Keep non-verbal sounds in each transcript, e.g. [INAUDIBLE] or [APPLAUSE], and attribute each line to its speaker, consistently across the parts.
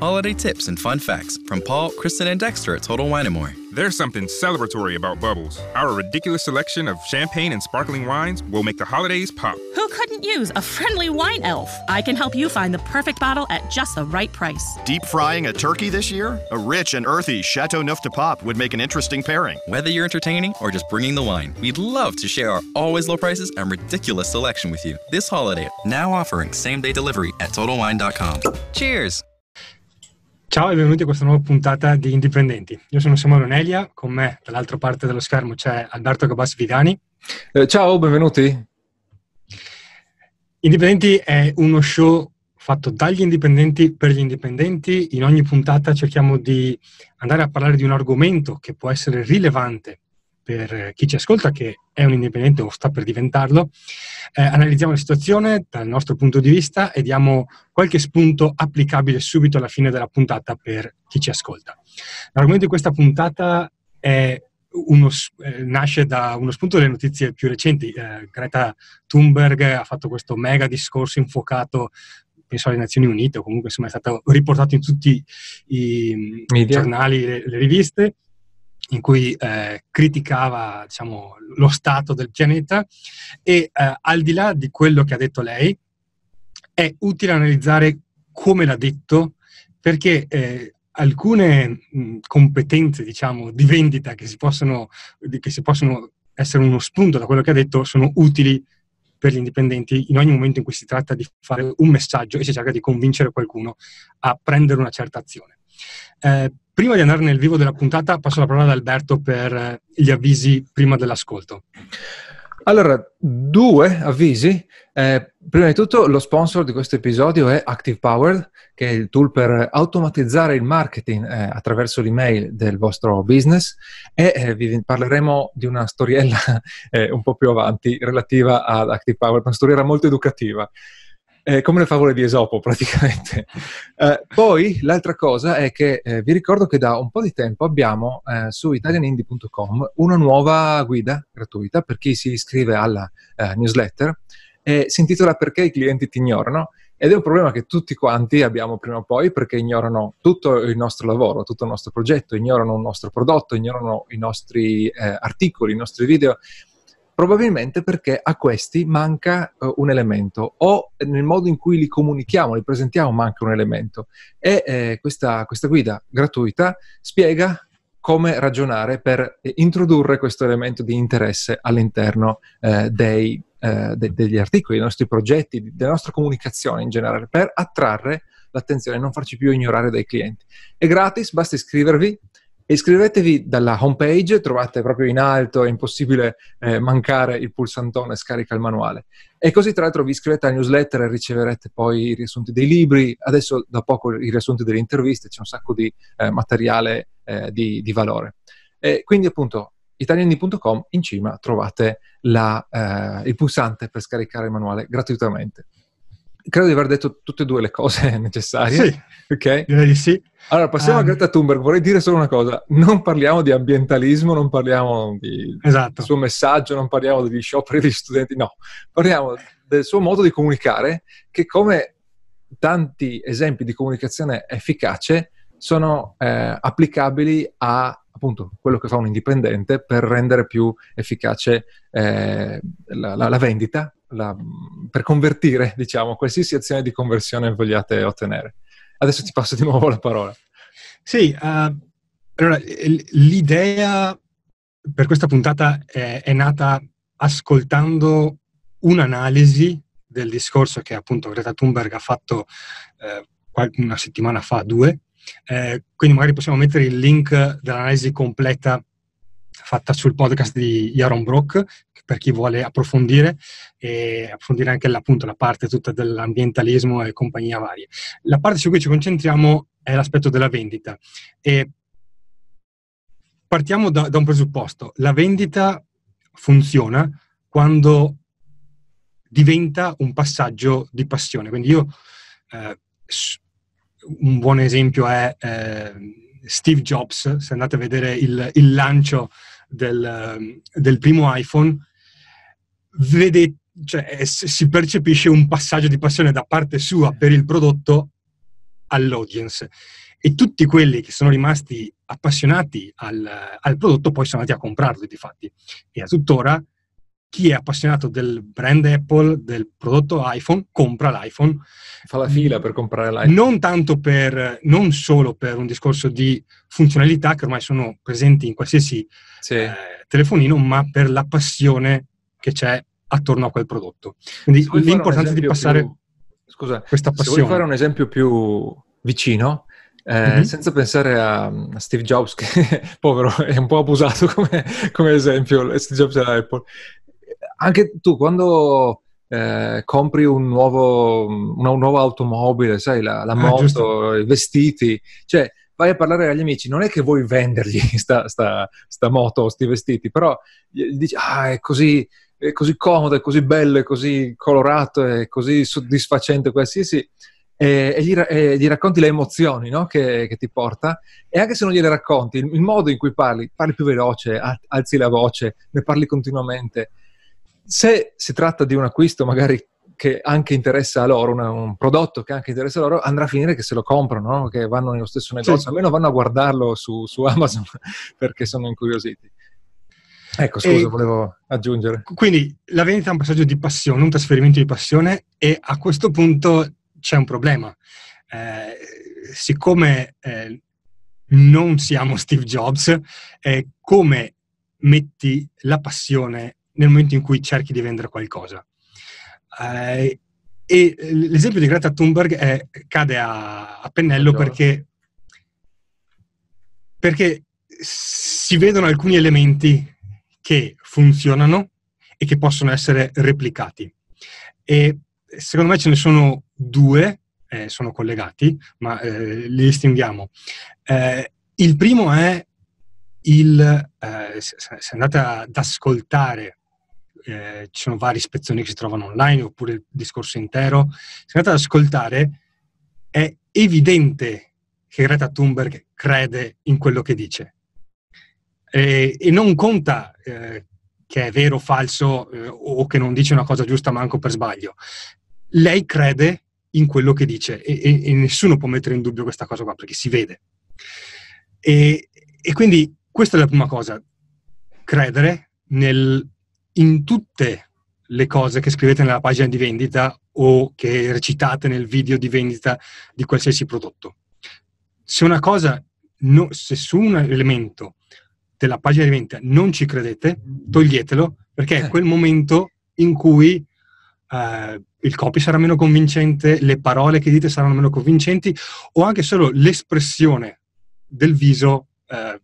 Speaker 1: holiday tips, and fun facts from Paul, Kristen, and Dexter at Total Wine & More.
Speaker 2: There's something celebratory about Bubbles. Our ridiculous selection of champagne and sparkling wines will make the holidays pop.
Speaker 3: Who couldn't use a friendly wine elf? I can help you find the perfect bottle at just the right price.
Speaker 4: Deep frying a turkey this year? A rich and earthy Chateau Neuf de Pop would make an interesting pairing.
Speaker 1: Whether you're entertaining or just bringing the wine, we'd love to share our always low prices and ridiculous selection with you this holiday. Now offering same day delivery at TotalWine.com. Cheers!
Speaker 5: Ciao e benvenuti a questa nuova puntata di Indipendenti. Io sono Samuele Onelia, con me dall'altra parte dello schermo c'è Alberto Gabas Vidani.
Speaker 6: Eh, ciao, benvenuti.
Speaker 5: Indipendenti è uno show fatto dagli indipendenti per gli indipendenti. In ogni puntata cerchiamo di andare a parlare di un argomento che può essere rilevante per chi ci ascolta, che è un indipendente o sta per diventarlo, eh, analizziamo la situazione dal nostro punto di vista e diamo qualche spunto applicabile subito alla fine della puntata per chi ci ascolta. L'argomento di questa puntata uno, eh, nasce da uno spunto delle notizie più recenti. Eh, Greta Thunberg ha fatto questo mega discorso infuocato penso alle Nazioni Unite o comunque insomma è stato riportato in tutti i Media. giornali, le, le riviste in cui eh, criticava diciamo, lo stato del pianeta e eh, al di là di quello che ha detto lei è utile analizzare come l'ha detto perché eh, alcune mh, competenze diciamo, di vendita che si, possono, che si possono essere uno spunto da quello che ha detto sono utili per gli indipendenti in ogni momento in cui si tratta di fare un messaggio e si cerca di convincere qualcuno a prendere una certa azione. Eh, Prima di andare nel vivo della puntata, passo la parola ad Alberto per eh, gli avvisi prima dell'ascolto.
Speaker 6: Allora, due avvisi. Eh, prima di tutto, lo sponsor di questo episodio è Active Powered, che è il tool per automatizzare il marketing eh, attraverso l'email del vostro business e eh, vi parleremo di una storiella [LAUGHS] eh, un po' più avanti relativa ad Active Powered, una storiella molto educativa eh, come le favole di Esopo praticamente. [LAUGHS] Eh, poi l'altra cosa è che eh, vi ricordo che da un po' di tempo abbiamo eh, su italianindie.com una nuova guida gratuita per chi si iscrive alla eh, newsletter e si intitola Perché i clienti ti ignorano. Ed è un problema che tutti quanti abbiamo prima o poi perché ignorano tutto il nostro lavoro, tutto il nostro progetto, ignorano il nostro prodotto, ignorano i nostri eh, articoli, i nostri video Probabilmente perché a questi manca uh, un elemento o nel modo in cui li comunichiamo, li presentiamo manca un elemento. E eh, questa, questa guida gratuita spiega come ragionare per introdurre questo elemento di interesse all'interno eh, dei, eh, de- degli articoli, dei nostri progetti, della nostra comunicazione in generale, per attrarre l'attenzione e non farci più ignorare dai clienti. È gratis, basta iscrivervi Iscrivetevi dalla homepage, trovate proprio in alto, è impossibile eh, mancare il pulsantone scarica il manuale. E così tra l'altro vi iscrivete alla newsletter e riceverete poi i riassunti dei libri, adesso da poco i riassunti delle interviste, c'è un sacco di eh, materiale eh, di, di, valore. E quindi appunto italiani.com in cima trovate la, eh, il pulsante per scaricare il manuale gratuitamente credo di aver detto tutte e due le cose [LAUGHS] necessarie.
Speaker 5: Sì, ok? Direi di sì.
Speaker 6: Allora, passiamo um, a Greta Thunberg. Vorrei dire solo una cosa. Non parliamo di ambientalismo, non parliamo di,
Speaker 5: esatto.
Speaker 6: del suo messaggio, non parliamo degli scioperi degli studenti, no. Parliamo del suo modo di comunicare che come tanti esempi di comunicazione efficace sono eh, applicabili a appunto quello che fa un indipendente per rendere più efficace eh, la, la, la, vendita, la, per convertire, diciamo, qualsiasi azione di conversione vogliate ottenere. Adesso ti passo di nuovo la parola.
Speaker 5: Sì, uh, allora, l'idea per questa puntata è, è nata ascoltando un'analisi del discorso che appunto Greta Thunberg ha fatto eh, una settimana fa, due, eh, quindi magari possiamo mettere il link dell'analisi completa fatta sul podcast di Jaron Brock per chi vuole approfondire e approfondire anche appunto la parte tutta dell'ambientalismo e compagnia varie. La parte su cui ci concentriamo è l'aspetto della vendita e partiamo da, da un presupposto. La vendita funziona quando diventa un passaggio di passione. Quindi io eh, un buon esempio è eh, Steve Jobs, se andate a vedere il, il lancio del, del, primo iPhone, vedete, cioè, si percepisce un passaggio di passione da parte sua per il prodotto all'audience. E tutti quelli che sono rimasti appassionati al, al prodotto poi sono andati a comprarlo, di fatti. E a tuttora chi è appassionato del brand Apple, del prodotto iPhone, compra l'iPhone.
Speaker 6: Fa la fila per comprare l'iPhone.
Speaker 5: Non tanto per, non solo per un discorso di funzionalità che ormai sono presenti in qualsiasi sì. eh, telefonino, ma per la passione che c'è attorno a quel prodotto. Quindi l'importanza di passare più,
Speaker 6: scusa,
Speaker 5: questa passione.
Speaker 6: Se vuoi fare un esempio più vicino, eh, mm-hmm. senza pensare a, a, Steve Jobs, [LAUGHS] che povero è un po' abusato come, come esempio, Steve Jobs e Apple. Anche tu, quando eh, compri un nuovo, una, un nuovo automobile, sai, la, la ah, moto, giusto. i vestiti, cioè vai a parlare agli amici, non è che vuoi vendergli [LAUGHS] sta, sta, sta moto o sti vestiti, però dici, ah, è così, è così comodo, è così bello, è così colorato, è così soddisfacente qualsiasi, e, e, gli, e gli, racconti le emozioni no? che, che, ti porta, e anche se non gliele racconti, il, il modo in cui parli, parli più veloce, alzi la voce, ne parli continuamente. Se si tratta di un acquisto magari che anche interessa a loro, una, un prodotto che anche interessa a loro, andrà a finire che se lo comprano, no? che vanno nello stesso negozio, sì. almeno vanno a guardarlo su, su Amazon [LAUGHS] perché sono incuriositi. Ecco, scusa, e volevo aggiungere.
Speaker 5: Quindi la vendita è un passaggio di passione, un trasferimento di passione e a questo punto c'è un problema. Eh, siccome eh, non siamo Steve Jobs, eh, come metti la passione nel momento in cui cerchi di vendere qualcosa? Eh, e l'esempio di Greta Thunberg è, cade a, a pennello perché, perché si vedono alcuni elementi che funzionano e che possono essere replicati. E secondo me ce ne sono due, eh, sono collegati, ma eh, li distinguiamo. Eh, il primo è il, eh, se andate ad ascoltare, eh, ci sono varie ispezioni che si trovano online, oppure il discorso intero, se andate ad ascoltare, è evidente che Greta Thunberg crede in quello che dice eh, e non conta eh, che è vero o falso eh, o che non dice una cosa giusta manco per sbaglio. Lei crede in quello che dice e, e, e nessuno può mettere in dubbio questa cosa qua perché si vede. E, e quindi questa è la prima cosa, credere nel, in tutte le cose che scrivete nella pagina di vendita o che recitate nel video di vendita di qualsiasi prodotto. Se una cosa, no, se su un elemento della pagina di vendita non ci credete, toglietelo, perché è eh. quel momento in cui eh, il copy sarà meno convincente, le parole che dite saranno meno convincenti, o anche solo l'espressione del viso eh,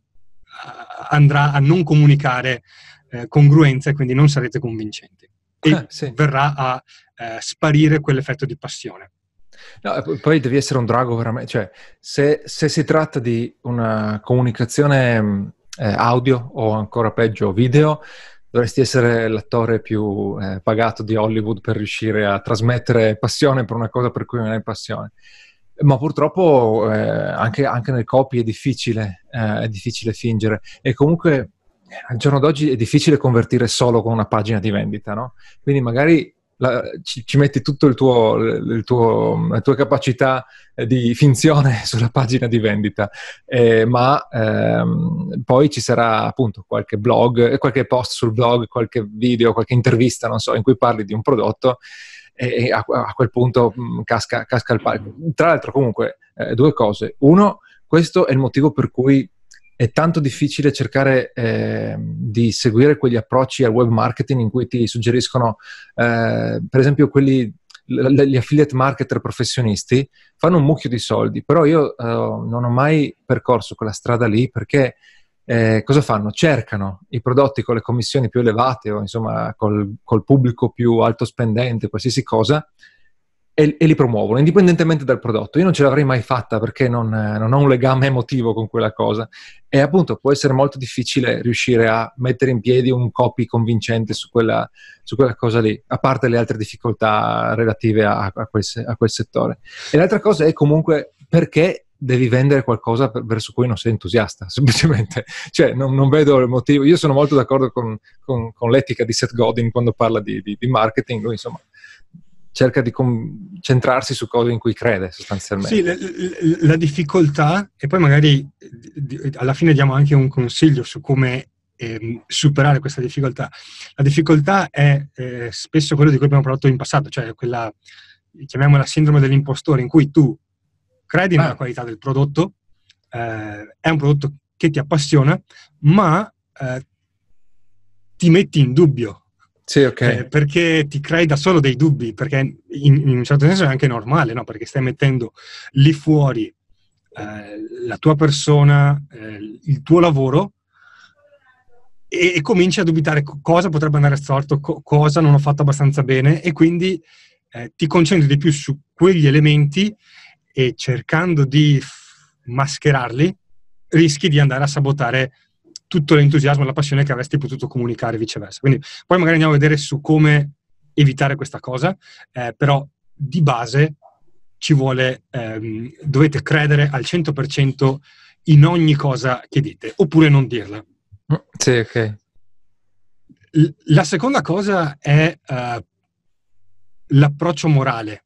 Speaker 5: andrà a non comunicare eh, congruenza e quindi non sarete convincenti. E eh, sì. verrà a eh, sparire quell'effetto di passione.
Speaker 6: No, poi devi essere un drago veramente, cioè se, se si tratta di una comunicazione eh, audio o ancora peggio video, dovresti essere l'attore più eh, pagato di Hollywood per riuscire a trasmettere passione per una cosa per cui non hai passione. Ma purtroppo eh, anche, anche, nel copy è difficile, eh, è difficile fingere. E comunque al giorno d'oggi è difficile convertire solo con una pagina di vendita, no? Quindi magari la, ci, ci, metti tutto il tuo, il tuo, la tua capacità di finzione [LAUGHS] sulla pagina di vendita, eh, ma ehm, poi ci sarà appunto qualche blog, qualche post sul blog, qualche video, qualche intervista, non so, in cui parli di un prodotto e, e a, a, quel punto mh, mm, casca, casca, il palco. Tra l'altro comunque eh, due cose. Uno, questo è il motivo per cui è tanto difficile cercare eh, di seguire quegli approcci al web marketing in cui ti suggeriscono, eh, per esempio, quelli, gli affiliate marketer professionisti fanno un mucchio di soldi, però io eh, non ho mai percorso quella strada lì perché eh, cosa fanno? Cercano i prodotti con le commissioni più elevate o insomma col, col pubblico più alto spendente, qualsiasi cosa, e, e, li promuovono, indipendentemente dal prodotto. Io non ce l'avrei mai fatta perché non, non, ho un legame emotivo con quella cosa. E appunto può essere molto difficile riuscire a mettere in piedi un copy convincente su quella, su quella cosa lì, a parte le altre difficoltà relative a, a, quel, a quel settore. E l'altra cosa è comunque perché devi vendere qualcosa per, verso cui non sei entusiasta, [LAUGHS] semplicemente. Cioè, non, non, vedo il motivo. Io sono molto d'accordo con, con, con l'etica di Seth Godin quando parla di, di, di marketing. Lui, insomma, cerca di concentrarsi su cose in cui crede sostanzialmente.
Speaker 5: Sì, la, la, difficoltà, e poi magari alla fine diamo anche un consiglio su come eh, superare questa difficoltà. La difficoltà è eh, spesso quello di cui abbiamo parlato in passato, cioè quella, chiamiamola sindrome dell'impostore, in cui tu credi nella ah. qualità del prodotto, eh, è un prodotto che ti appassiona, ma eh, ti metti in dubbio.
Speaker 6: Sì, okay.
Speaker 5: Eh, perché ti crei da solo dei dubbi, perché in, in un certo senso è anche normale, no? perché stai mettendo lì fuori eh, la tua persona, il tuo lavoro, e, e cominci a dubitare cosa potrebbe andare storto, co- cosa non ho fatto abbastanza bene e quindi eh, ti concentri di più su quegli elementi e cercando di mascherarli rischi di andare a sabotare tutto l'entusiasmo e la passione che avresti potuto comunicare viceversa. Quindi poi magari andiamo a vedere su come evitare questa cosa, eh, però di base ci vuole, ehm, dovete credere al 100% in ogni cosa che dite, oppure non dirla.
Speaker 6: Sì, ok.
Speaker 5: La seconda cosa è uh, l'approccio morale.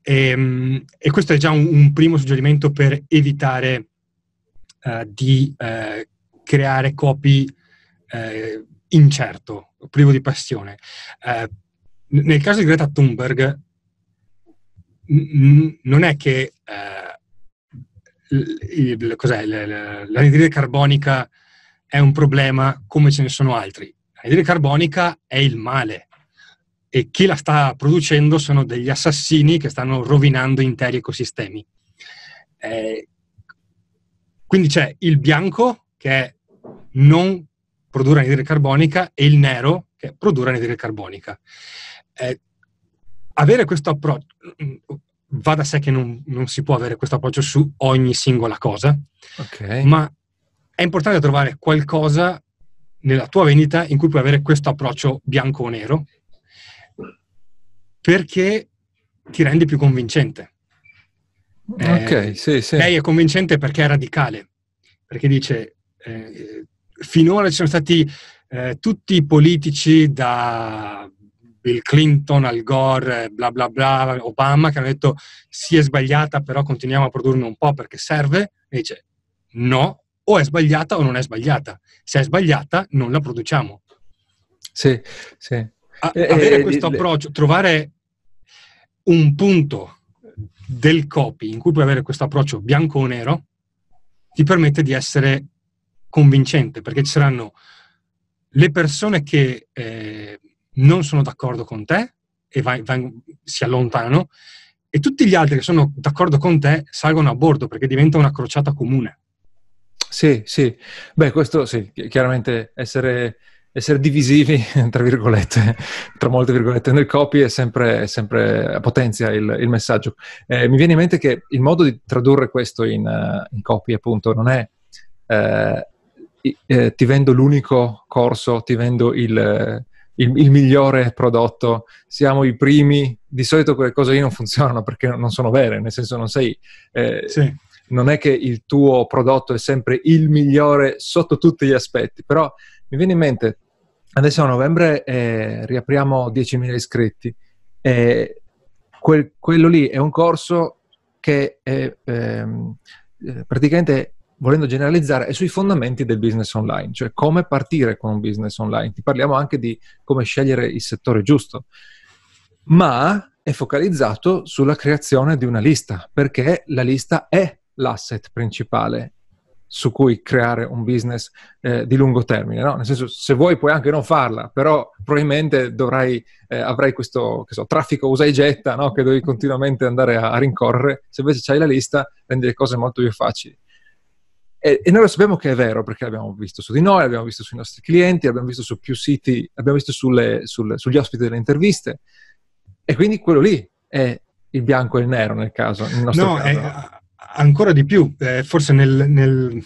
Speaker 5: E, um, e, questo è già un, un primo suggerimento per evitare uh, di uh, creare copy incerto, privo di passione. nel caso di Greta Thunberg, n- non è che l'anidride carbonica è un problema come ce ne sono altri. L'anidride carbonica è il male e chi la sta producendo sono degli assassini che stanno rovinando interi ecosistemi. Eh, quindi c'è il bianco che è non produrre anidride carbonica e il nero che produrre anidride carbonica. Eh, avere questo approccio va da sé che non, non, si può avere questo approccio su ogni singola cosa,
Speaker 6: okay.
Speaker 5: ma è importante trovare qualcosa nella tua vendita in cui puoi avere questo approccio bianco o nero perché ti rendi più convincente.
Speaker 6: Ok, eh, sì, sì.
Speaker 5: Lei è convincente perché è radicale, perché dice eh, finora ci sono stati eh, tutti i politici da Bill Clinton, Al Gore, bla bla bla, Obama, che hanno detto sì è sbagliata, però continuiamo a produrne un po' perché serve. E dice no, o è sbagliata o non è sbagliata. Se è sbagliata, non la produciamo.
Speaker 6: Sì, sì.
Speaker 5: A- eh, avere eh, questo approccio, trovare un punto del copy in cui puoi avere questo approccio bianco o nero, ti permette di essere convincente, perché ci saranno le persone che eh, non sono d'accordo con te e vai, vai, si allontanano, e tutti gli altri che sono d'accordo con te salgono a bordo perché diventa una crociata comune.
Speaker 6: Sì, sì. Beh, questo sì, chiaramente essere, essere divisivi, [LAUGHS] tra virgolette, tra molte virgolette, nel copy è sempre, sempre potenzia il, il messaggio. Eh, mi viene in mente che il modo di tradurre questo in, uh, in copy, appunto, non è eh, eh, ti vendo l'unico corso, ti vendo il, il, il, migliore prodotto, siamo i primi. Di solito quelle cose lì non funzionano perché non sono vere, nel senso non sei... Eh, sì. non è che il tuo prodotto è sempre il migliore sotto tutti gli aspetti, però mi viene in mente, adesso a novembre eh, riapriamo 10.000 iscritti, e quel, quello lì è un corso che è, ehm, eh, praticamente, volendo generalizzare, è sui fondamenti del business online, cioè come partire con un business online. Ti parliamo anche di come scegliere il settore giusto, ma è focalizzato sulla creazione di una lista, perché la lista è l'asset principale su cui creare un business eh, di lungo termine, no? Nel senso, se vuoi puoi anche non farla, però probabilmente dovrai, eh, avrai questo so, traffico usa e getta, no? Che devi continuamente andare a, a, rincorrere. Se invece hai la lista, rendi le cose molto più facili. E, e, noi lo sappiamo che è vero, perché l'abbiamo visto su di noi, l'abbiamo visto sui nostri clienti, l'abbiamo visto su più siti, l'abbiamo visto sulle, sulle, sugli ospiti delle interviste. E quindi quello lì è il bianco e il nero nel caso, nel
Speaker 5: no,
Speaker 6: caso.
Speaker 5: È, ancora di più, eh, forse nel, nel,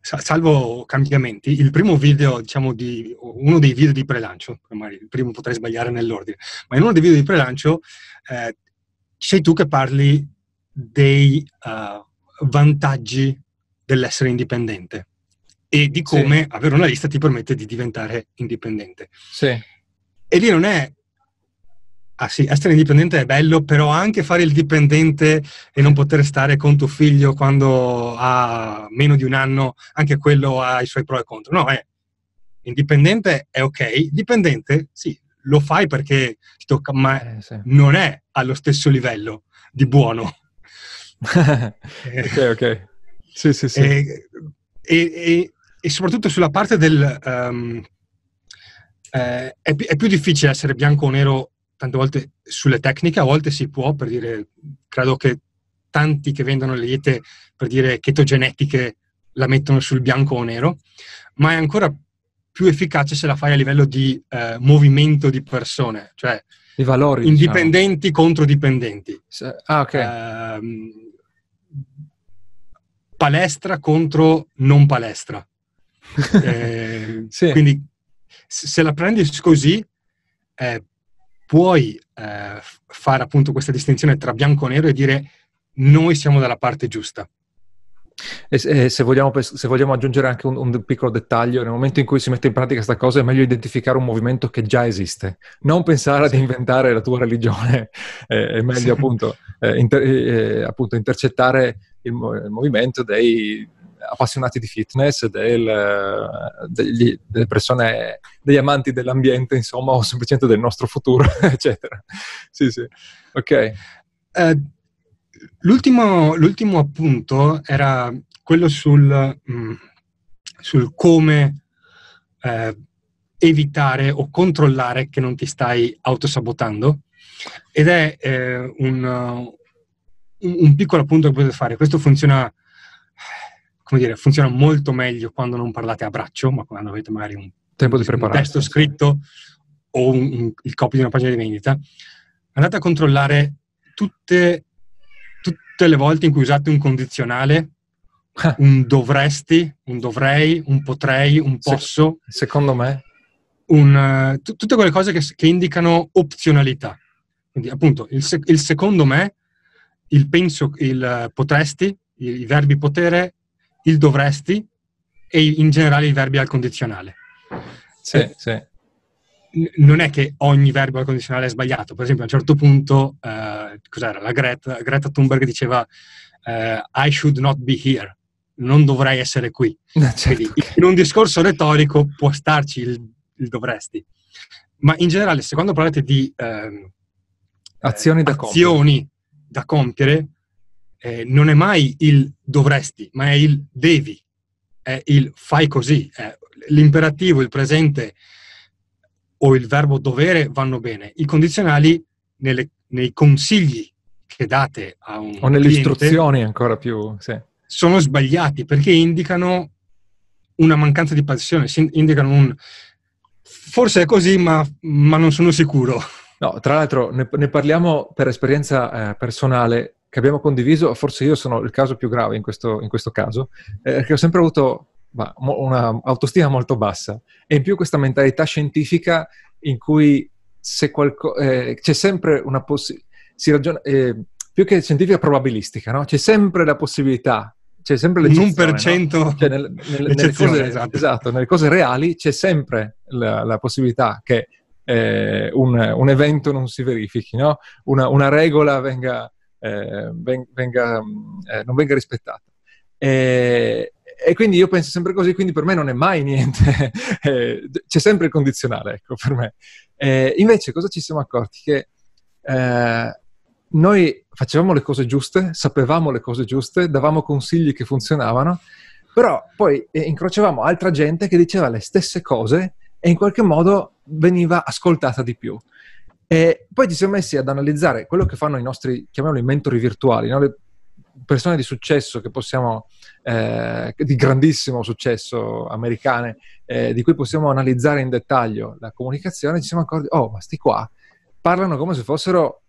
Speaker 5: salvo cambiamenti, il primo video, diciamo, di, uno dei video di prelancio, magari il primo potrei sbagliare nell'ordine, ma in uno dei video di prelancio eh, sei tu che parli dei uh, vantaggi dell'essere indipendente e di come sì. avere una lista ti permette di diventare indipendente.
Speaker 6: Sì.
Speaker 5: E lì non è Ah sì, essere indipendente è bello, però anche fare il dipendente e non poter stare con tuo figlio quando ha meno di un anno, anche quello ha i suoi pro e contro. No, è indipendente è ok, dipendente sì, lo fai perché ti tocca, ma
Speaker 6: Eh, sì.
Speaker 5: non è allo stesso livello di buono. [LAUGHS]
Speaker 6: ok, ok. Sì, sì, sì.
Speaker 5: E, e- e- e soprattutto sulla parte del... ehm, eh, è, è più difficile essere bianco o nero tante volte sulle tecniche, a volte si può, per dire, credo che tanti che vendono le diete, per dire, chetogenetiche, la mettono sul bianco o nero, ma è ancora più efficace se la fai a livello di eh, movimento di persone, cioè
Speaker 6: I valori. diciamo.
Speaker 5: indipendenti contro dipendenti.
Speaker 6: Ah, ok.
Speaker 5: Ehm, palestra contro non palestra. [LAUGHS] Eh,
Speaker 6: Sì.
Speaker 5: Quindi se la prendi così, eh, puoi eh, fare appunto questa distinzione tra bianco e nero e dire noi siamo dalla parte giusta.
Speaker 6: E se, e se vogliamo, se vogliamo aggiungere anche un, un piccolo dettaglio, nel momento in cui si mette in pratica questa cosa è meglio identificare un movimento che già esiste, non pensare ad inventare la tua religione, [LAUGHS] eh, è meglio
Speaker 5: Sì.
Speaker 6: appunto, eh, inter- eh, appunto intercettare il, il movimento dei appassionati di fitness, del, degli- delle persone, degli amanti dell'ambiente, insomma, o semplicemente del nostro futuro, [LAUGHS] eccetera. Sì, sì. Ok.
Speaker 5: Eh, l'ultimo, l'ultimo appunto era quello sul, mm, sul come eh, evitare o controllare che non ti stai autosabotando ed è eh, un, un- piccolo appunto che potete fare. Questo funziona, come dire, funziona molto meglio quando non parlate a braccio, ma quando avete magari un
Speaker 6: Tempo di
Speaker 5: un testo scritto o un- un- il copy di una pagina di vendita, andate a controllare tutte, tutte le volte in cui usate un condizionale, [LAUGHS] un dovresti, un dovrei, un potrei, un
Speaker 6: Se-
Speaker 5: posso,
Speaker 6: Secondo me,
Speaker 5: un, eh, tu- tutte quelle cose che, che indicano opzionalità. Quindi appunto il, sec- il secondo me, il penso, il eh, potresti, i, verbi potere, il dovresti e in generale i verbi al condizionale.
Speaker 6: sì,
Speaker 5: Eh,
Speaker 6: sì.
Speaker 5: non è che ogni verbo al condizionale è sbagliato. Per esempio, a un certo punto, eh, cos'era? La Greta, Greta Thunberg diceva eh, I should not be here, non dovrei essere qui.
Speaker 6: Certo,
Speaker 5: Quindi in un discorso retorico può starci il, il dovresti. Ma in generale, se quando parlate di ehm,
Speaker 6: Azioni da
Speaker 5: eh, azioni da compiere, eh, non è mai il dovresti, ma è il devi, è il fai così. è l'imperativo, il presente o il verbo dovere vanno bene. I condizionali nelle- nei consigli che date a un
Speaker 6: O nelle
Speaker 5: cliente
Speaker 6: istruzioni ancora più, sì.
Speaker 5: sono sbagliati perché indicano una mancanza di passione, si- indicano un forse è così, ma, ma non sono sicuro.
Speaker 6: No, tra l'altro ne, ne parliamo per esperienza eh, personale che abbiamo condiviso, forse io sono il caso più grave in questo, in questo caso, eh, perché ho sempre avuto bah, mo- una autostima molto bassa e in più questa mentalità scientifica in cui se qualco- eh, c'è sempre una possibilità, si ragiona, eh, più che scientifica probabilistica, no? C'è sempre la possibilità, c'è sempre
Speaker 5: Un
Speaker 6: l'eccezione,
Speaker 5: 1%
Speaker 6: no? Cioè, nel- nel- nelle, cose,
Speaker 5: esatto.
Speaker 6: esatto, nelle cose reali c'è sempre la, la possibilità che eh, un, un evento non si verifichi, no? una, una regola venga, eh, ven- venga, mh, eh, non venga rispettata. E, e quindi io penso sempre così, quindi per me non è mai niente, [LAUGHS] eh, c'è sempre il condizionale, ecco, per me. Eh, invece cosa ci siamo accorti? Che eh, noi facevamo le cose giuste, sapevamo le cose giuste, davamo consigli che funzionavano, però poi incrociavamo altra gente che diceva le stesse cose e in qualche modo veniva ascoltata di più. E poi ci siamo messi ad analizzare quello che fanno i nostri, chiamiamoli mentori virtuali, no? le persone di successo che possiamo, eh, di grandissimo successo americane, eh, di cui possiamo analizzare in dettaglio la comunicazione, ci siamo accorti, oh, ma sti qua parlano come se fossero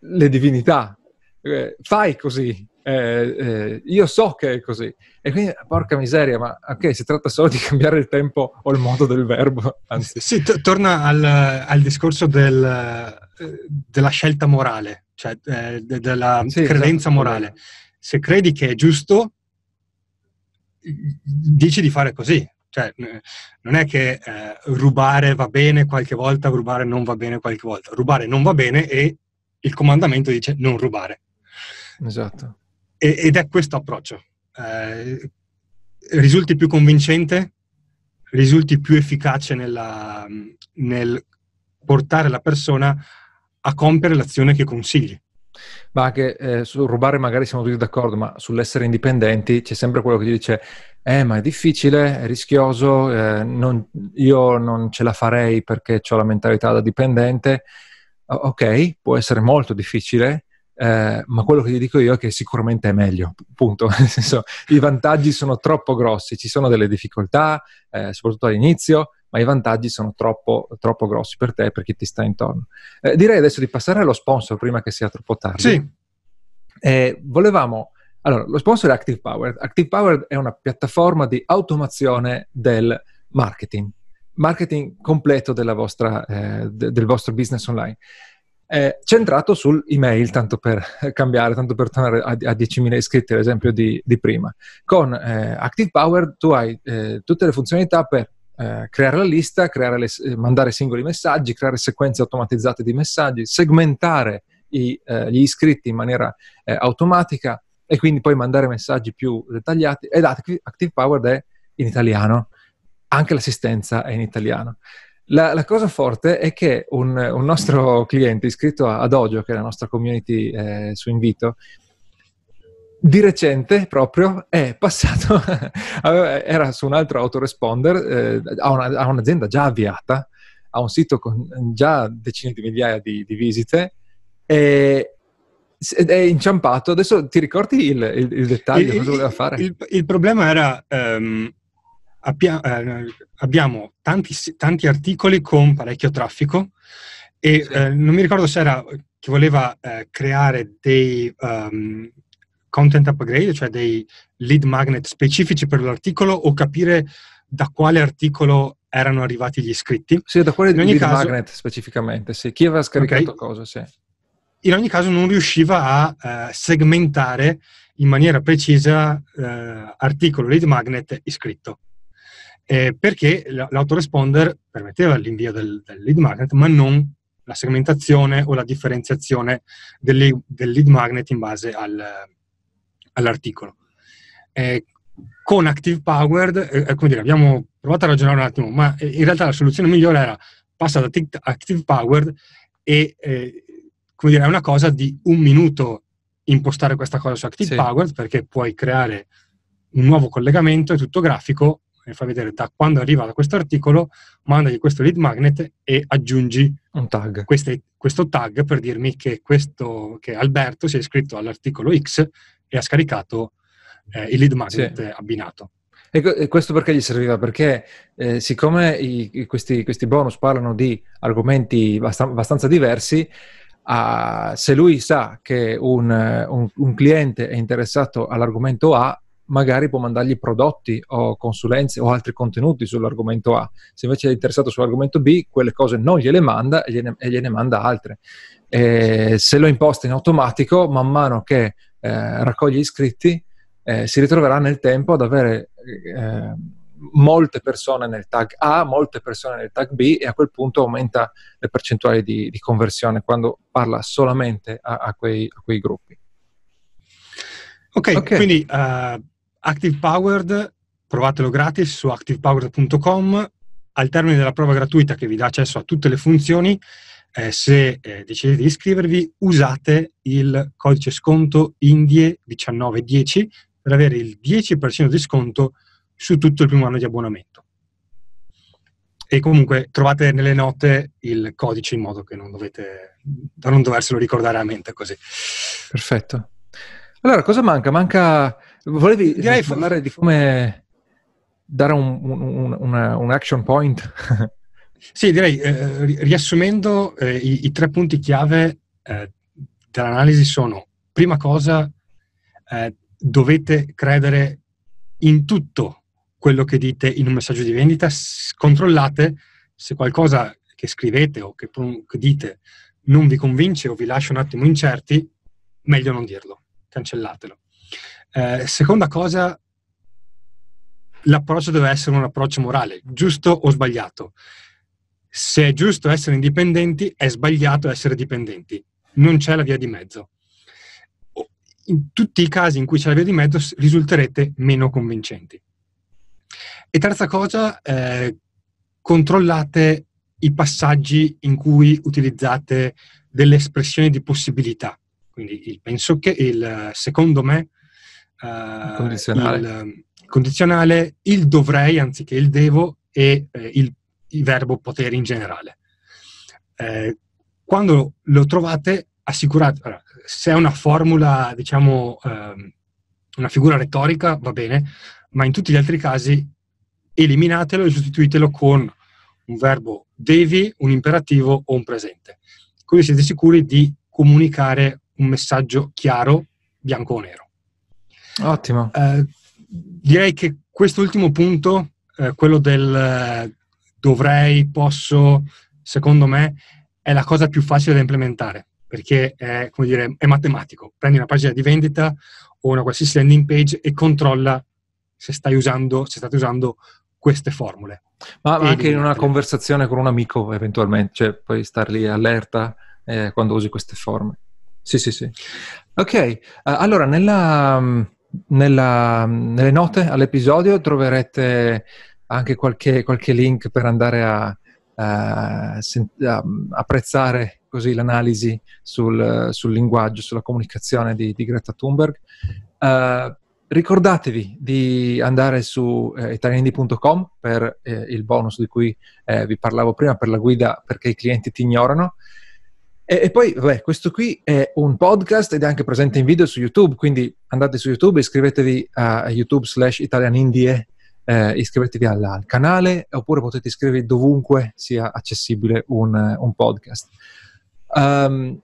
Speaker 6: le divinità. Eh, fai così, eh, eh, io so che è così. E quindi, porca miseria, ma ok, si tratta solo di [LAUGHS] cambiare il tempo o il modo del verbo, anzi.
Speaker 5: Sì, to- torna al, al discorso del, eh, della scelta morale, cioè eh, de- della
Speaker 6: Sì,
Speaker 5: credenza
Speaker 6: esatto.
Speaker 5: morale. Se credi che è giusto, dici di fare così. Cioè, non è che eh, rubare va bene qualche volta, rubare non va bene qualche volta. Rubare non va bene e il comandamento dice non rubare.
Speaker 6: Esatto.
Speaker 5: Ed è questo approccio. Eh, risulti più convincente, risulti più efficace nella, nel portare la persona a compiere l'azione che consigli.
Speaker 6: Ma anche eh, su rubare magari siamo tutti d'accordo, ma sull'essere indipendenti c'è sempre quello che ti dice eh ma è difficile, è rischioso, eh, non, io non ce la farei perché ho la mentalità da dipendente. ok, può essere molto difficile, eh, ma quello che gli dico io è che sicuramente è meglio, punto. [LAUGHS] Nel senso, i vantaggi sono troppo grossi, ci sono delle difficoltà, eh, soprattutto all'inizio, ma i vantaggi sono troppo, troppo grossi per te e per chi ti sta intorno. Eh, direi adesso di passare allo sponsor prima che sia troppo tardi.
Speaker 5: Sì.
Speaker 6: Eh, volevamo... Allora, lo sponsor è Active Powered. Active Powered è una piattaforma di automazione del marketing, marketing completo vostra, eh, de- del vostro business online. È centrato sull'email, tanto per cambiare, tanto per tornare a, a 10.000 iscritti, ad esempio di, di prima. Con eh, Active Powered tu hai eh, tutte le funzionalità per eh, creare la lista, creare le, eh, mandare singoli messaggi, creare sequenze automatizzate di messaggi, segmentare i, eh, gli iscritti in maniera eh, automatica e quindi poi mandare messaggi più dettagliati. Ed Active, Powered è in italiano, anche l'assistenza è in italiano. La, la, cosa forte è che un, un, nostro cliente iscritto a Dojo, che è la nostra community eh, su invito, di recente proprio è passato, [LAUGHS] era su un altro autoresponder, eh, ha, una, ha, un'azienda già avviata, ha un sito con già decine di migliaia di, di visite e è inciampato. Adesso ti ricordi il, il, il dettaglio? Il, cosa voleva fare?
Speaker 5: Il, il problema era um, abbia, eh, abbiamo tanti, tanti, articoli con parecchio traffico e sì. eh, non mi ricordo se era che voleva eh, creare dei um, content upgrade, cioè dei lead magnet specifici per l'articolo o capire da quale articolo erano arrivati gli iscritti.
Speaker 6: Sì, da quale lead caso, magnet specificamente, sì. Chi aveva scaricato okay, cosa, sì.
Speaker 5: In ogni caso non riusciva a uh, segmentare in maniera precisa uh, articolo lead magnet iscritto. Eh, perché l'autoresponder permetteva l'invio del, del lead magnet, ma non la segmentazione o la differenziazione del, del lead magnet in base al, all'articolo. Eh, con Active Powered, eh, eh, come dire, abbiamo provato a ragionare un attimo, ma eh, in realtà la soluzione migliore era passa da Active Powered e eh, come dire, è una cosa di un minuto impostare questa cosa su Active sì. Powered perché puoi creare un nuovo collegamento, è tutto grafico, e fa vedere da quando arriva questo articolo, mandagli questo lead magnet e aggiungi
Speaker 6: un tag.
Speaker 5: Queste, questo tag per dirmi che, questo, che Alberto si è iscritto all'articolo X e ha scaricato eh, il lead magnet sì. abbinato.
Speaker 6: E questo perché gli serviva? Perché eh, siccome i, questi, questi, bonus parlano di argomenti abbastanza diversi, uh, se lui sa che un, un, un, cliente è interessato all'argomento A, magari può mandargli prodotti o consulenze o altri contenuti sull'argomento A. Se invece è interessato sull'argomento B, quelle cose non gliele manda e gliene, e gliene manda altre. E se lo imposta in automatico, man mano che eh, raccoglie iscritti, eh, si ritroverà nel tempo ad avere eh, molte persone nel tag A, molte persone nel tag B e a quel punto aumenta le percentuali di, di conversione quando parla solamente a, a, quei, a quei, gruppi.
Speaker 5: Ok, okay. quindi uh, Active Powered, provatelo gratis su activepowered.com. Al termine della prova gratuita che vi dà accesso a tutte le funzioni, eh, se eh, decidete di iscrivervi, usate il codice sconto INDIE1910 per avere il 10% di sconto su tutto il primo anno di abbonamento. E comunque trovate nelle note il codice in modo che non dovete, da non doverselo ricordare a mente così.
Speaker 6: Perfetto. Allora, cosa manca? Manca... Volevi Direi parlare di come dare un, un, un, un action point? [LAUGHS]
Speaker 5: Sì, direi, eh, riassumendo, eh, i, i, tre punti chiave eh, dell'analisi sono, prima cosa, eh, dovete credere in tutto quello che dite in un messaggio di vendita, s- controllate se qualcosa che scrivete o che, che dite non vi convince o vi lascia un attimo incerti, meglio non dirlo, cancellatelo. Eh, seconda cosa, l'approccio deve essere un approccio morale, giusto o sbagliato. Se è giusto essere indipendenti, è sbagliato essere dipendenti. Non c'è la via di mezzo. In tutti i casi in cui c'è la via di mezzo risulterete meno convincenti. E terza cosa, eh, controllate i passaggi in cui utilizzate delle espressioni di possibilità. Quindi il penso che, il secondo me,
Speaker 6: uh, condizionale.
Speaker 5: Il, condizionale, il dovrei anziché il devo e eh, il, il, verbo potere in generale. Eh, quando lo trovate, assicurate, allora, se è una formula, diciamo, eh, una figura retorica, va bene, ma in tutti gli altri casi eliminatelo e sostituitelo con un verbo devi, un imperativo o un presente. Così siete sicuri di comunicare un messaggio chiaro, bianco o nero.
Speaker 6: Ottimo.
Speaker 5: Eh, direi che quest'ultimo punto, eh, quello del eh, dovrei, posso, secondo me, è la cosa più facile da implementare perché è, come dire, è matematico. Prendi una pagina di vendita o una qualsiasi landing page e controlla se stai usando, se state usando queste formule.
Speaker 6: Ma, anche in una conversazione con un amico, eventualmente, cioè puoi star lì allerta eh, quando usi queste forme. Sì, sì, sì. Ok, uh, allora nella, nella, nelle note all'episodio troverete anche qualche, qualche link per andare a, a, a apprezzare così l'analisi sul, sul, linguaggio, sulla comunicazione di, di Greta Thunberg. Uh, ricordatevi di andare su eh, italianindi.com per eh, il bonus di cui eh, vi parlavo prima, per la guida perché i clienti ti ignorano. E, e, poi, vabbè, questo qui è un podcast ed è anche presente in video su YouTube, quindi andate su YouTube, iscrivetevi a YouTube slash italianindie, eh, iscrivetevi al, al, canale, oppure potete iscrivervi dovunque sia accessibile un, un podcast. Um,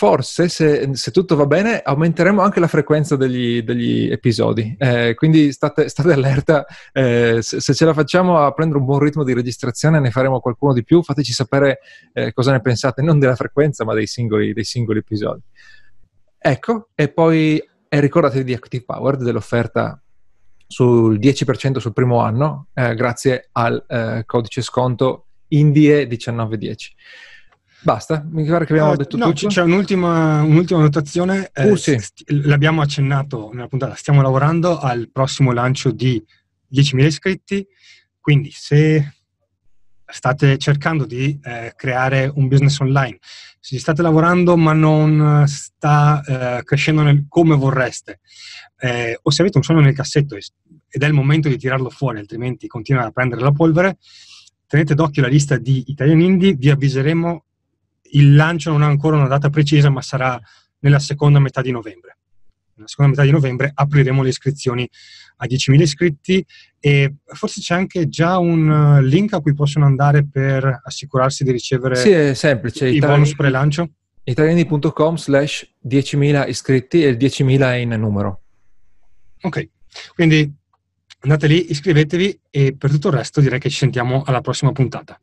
Speaker 6: forse, se, se, tutto va bene, aumenteremo anche la frequenza degli, degli episodi. Eh, quindi state, state allerta, eh, se, se, ce la facciamo a prendere un buon ritmo di registrazione, ne faremo qualcuno di più. Fateci sapere eh, cosa ne pensate, non della frequenza, ma dei singoli, dei singoli episodi. Ecco, e poi ricordatevi di Active Power, dell'offerta sul 10% sul primo anno, eh, grazie al eh, codice sconto INDIE1910. Basta, mi pare che abbiamo uh, detto
Speaker 5: no,
Speaker 6: tutto.
Speaker 5: C'è un'ultima, un'ultima notazione,
Speaker 6: uh, sì.
Speaker 5: st- l'abbiamo accennato nella puntata, stiamo lavorando al prossimo lancio di 10.000 iscritti, quindi se state cercando di eh, creare un business online, se ci state lavorando ma non sta eh, crescendo nel, come vorreste, eh, o se avete un sogno nel cassetto ed è il momento di tirarlo fuori, altrimenti continua a prendere la polvere, tenete d'occhio la lista di Italian Indie, vi avviseremo il lancio non ha ancora una data precisa, ma sarà nella seconda metà di novembre. Nella seconda metà di novembre apriremo le iscrizioni a 10.000 iscritti e forse c'è anche già un uh, link a cui possono andare per assicurarsi di ricevere
Speaker 6: sì, è semplice.
Speaker 5: i Italiani, bonus pre-lancio.
Speaker 6: italiani.com slash 10.000 iscritti e il 10.000 è in numero.
Speaker 5: Ok, quindi andate lì, iscrivetevi e per tutto il resto direi che ci sentiamo alla prossima puntata.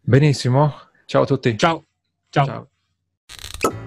Speaker 6: Benissimo, ciao a tutti.
Speaker 5: Ciao. Ciao. Ciao.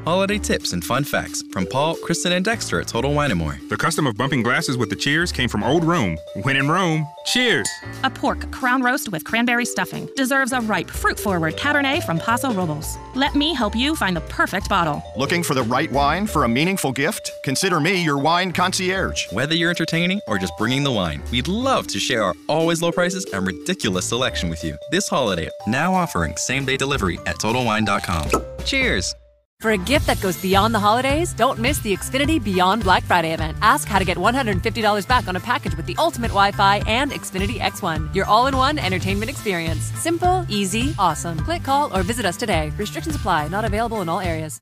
Speaker 1: Holiday tips and fun facts from Paul, Kristen, and Dexter at Total Wine & More.
Speaker 2: The custom of bumping glasses with the cheers came from old Rome. When in Rome, cheers!
Speaker 3: A pork crown roast with cranberry stuffing deserves a ripe, fruit-forward Cabernet from Paso Robles. Let me help you find the perfect bottle.
Speaker 4: Looking for the right wine for a meaningful gift? Consider me your wine concierge.
Speaker 1: Whether you're entertaining or just bringing the wine, we'd love to share our always low prices and ridiculous selection with you. This holiday, now offering same-day delivery at TotalWine.com. Cheers!
Speaker 7: For a gift that goes beyond the holidays, don't miss the Xfinity Beyond Black Friday event. Ask how to get $150 back on a package with the ultimate Wi Fi and Xfinity X1, your all in one entertainment experience. Simple, easy, awesome. Click, call, or visit us today. Restrictions apply, not available in all areas.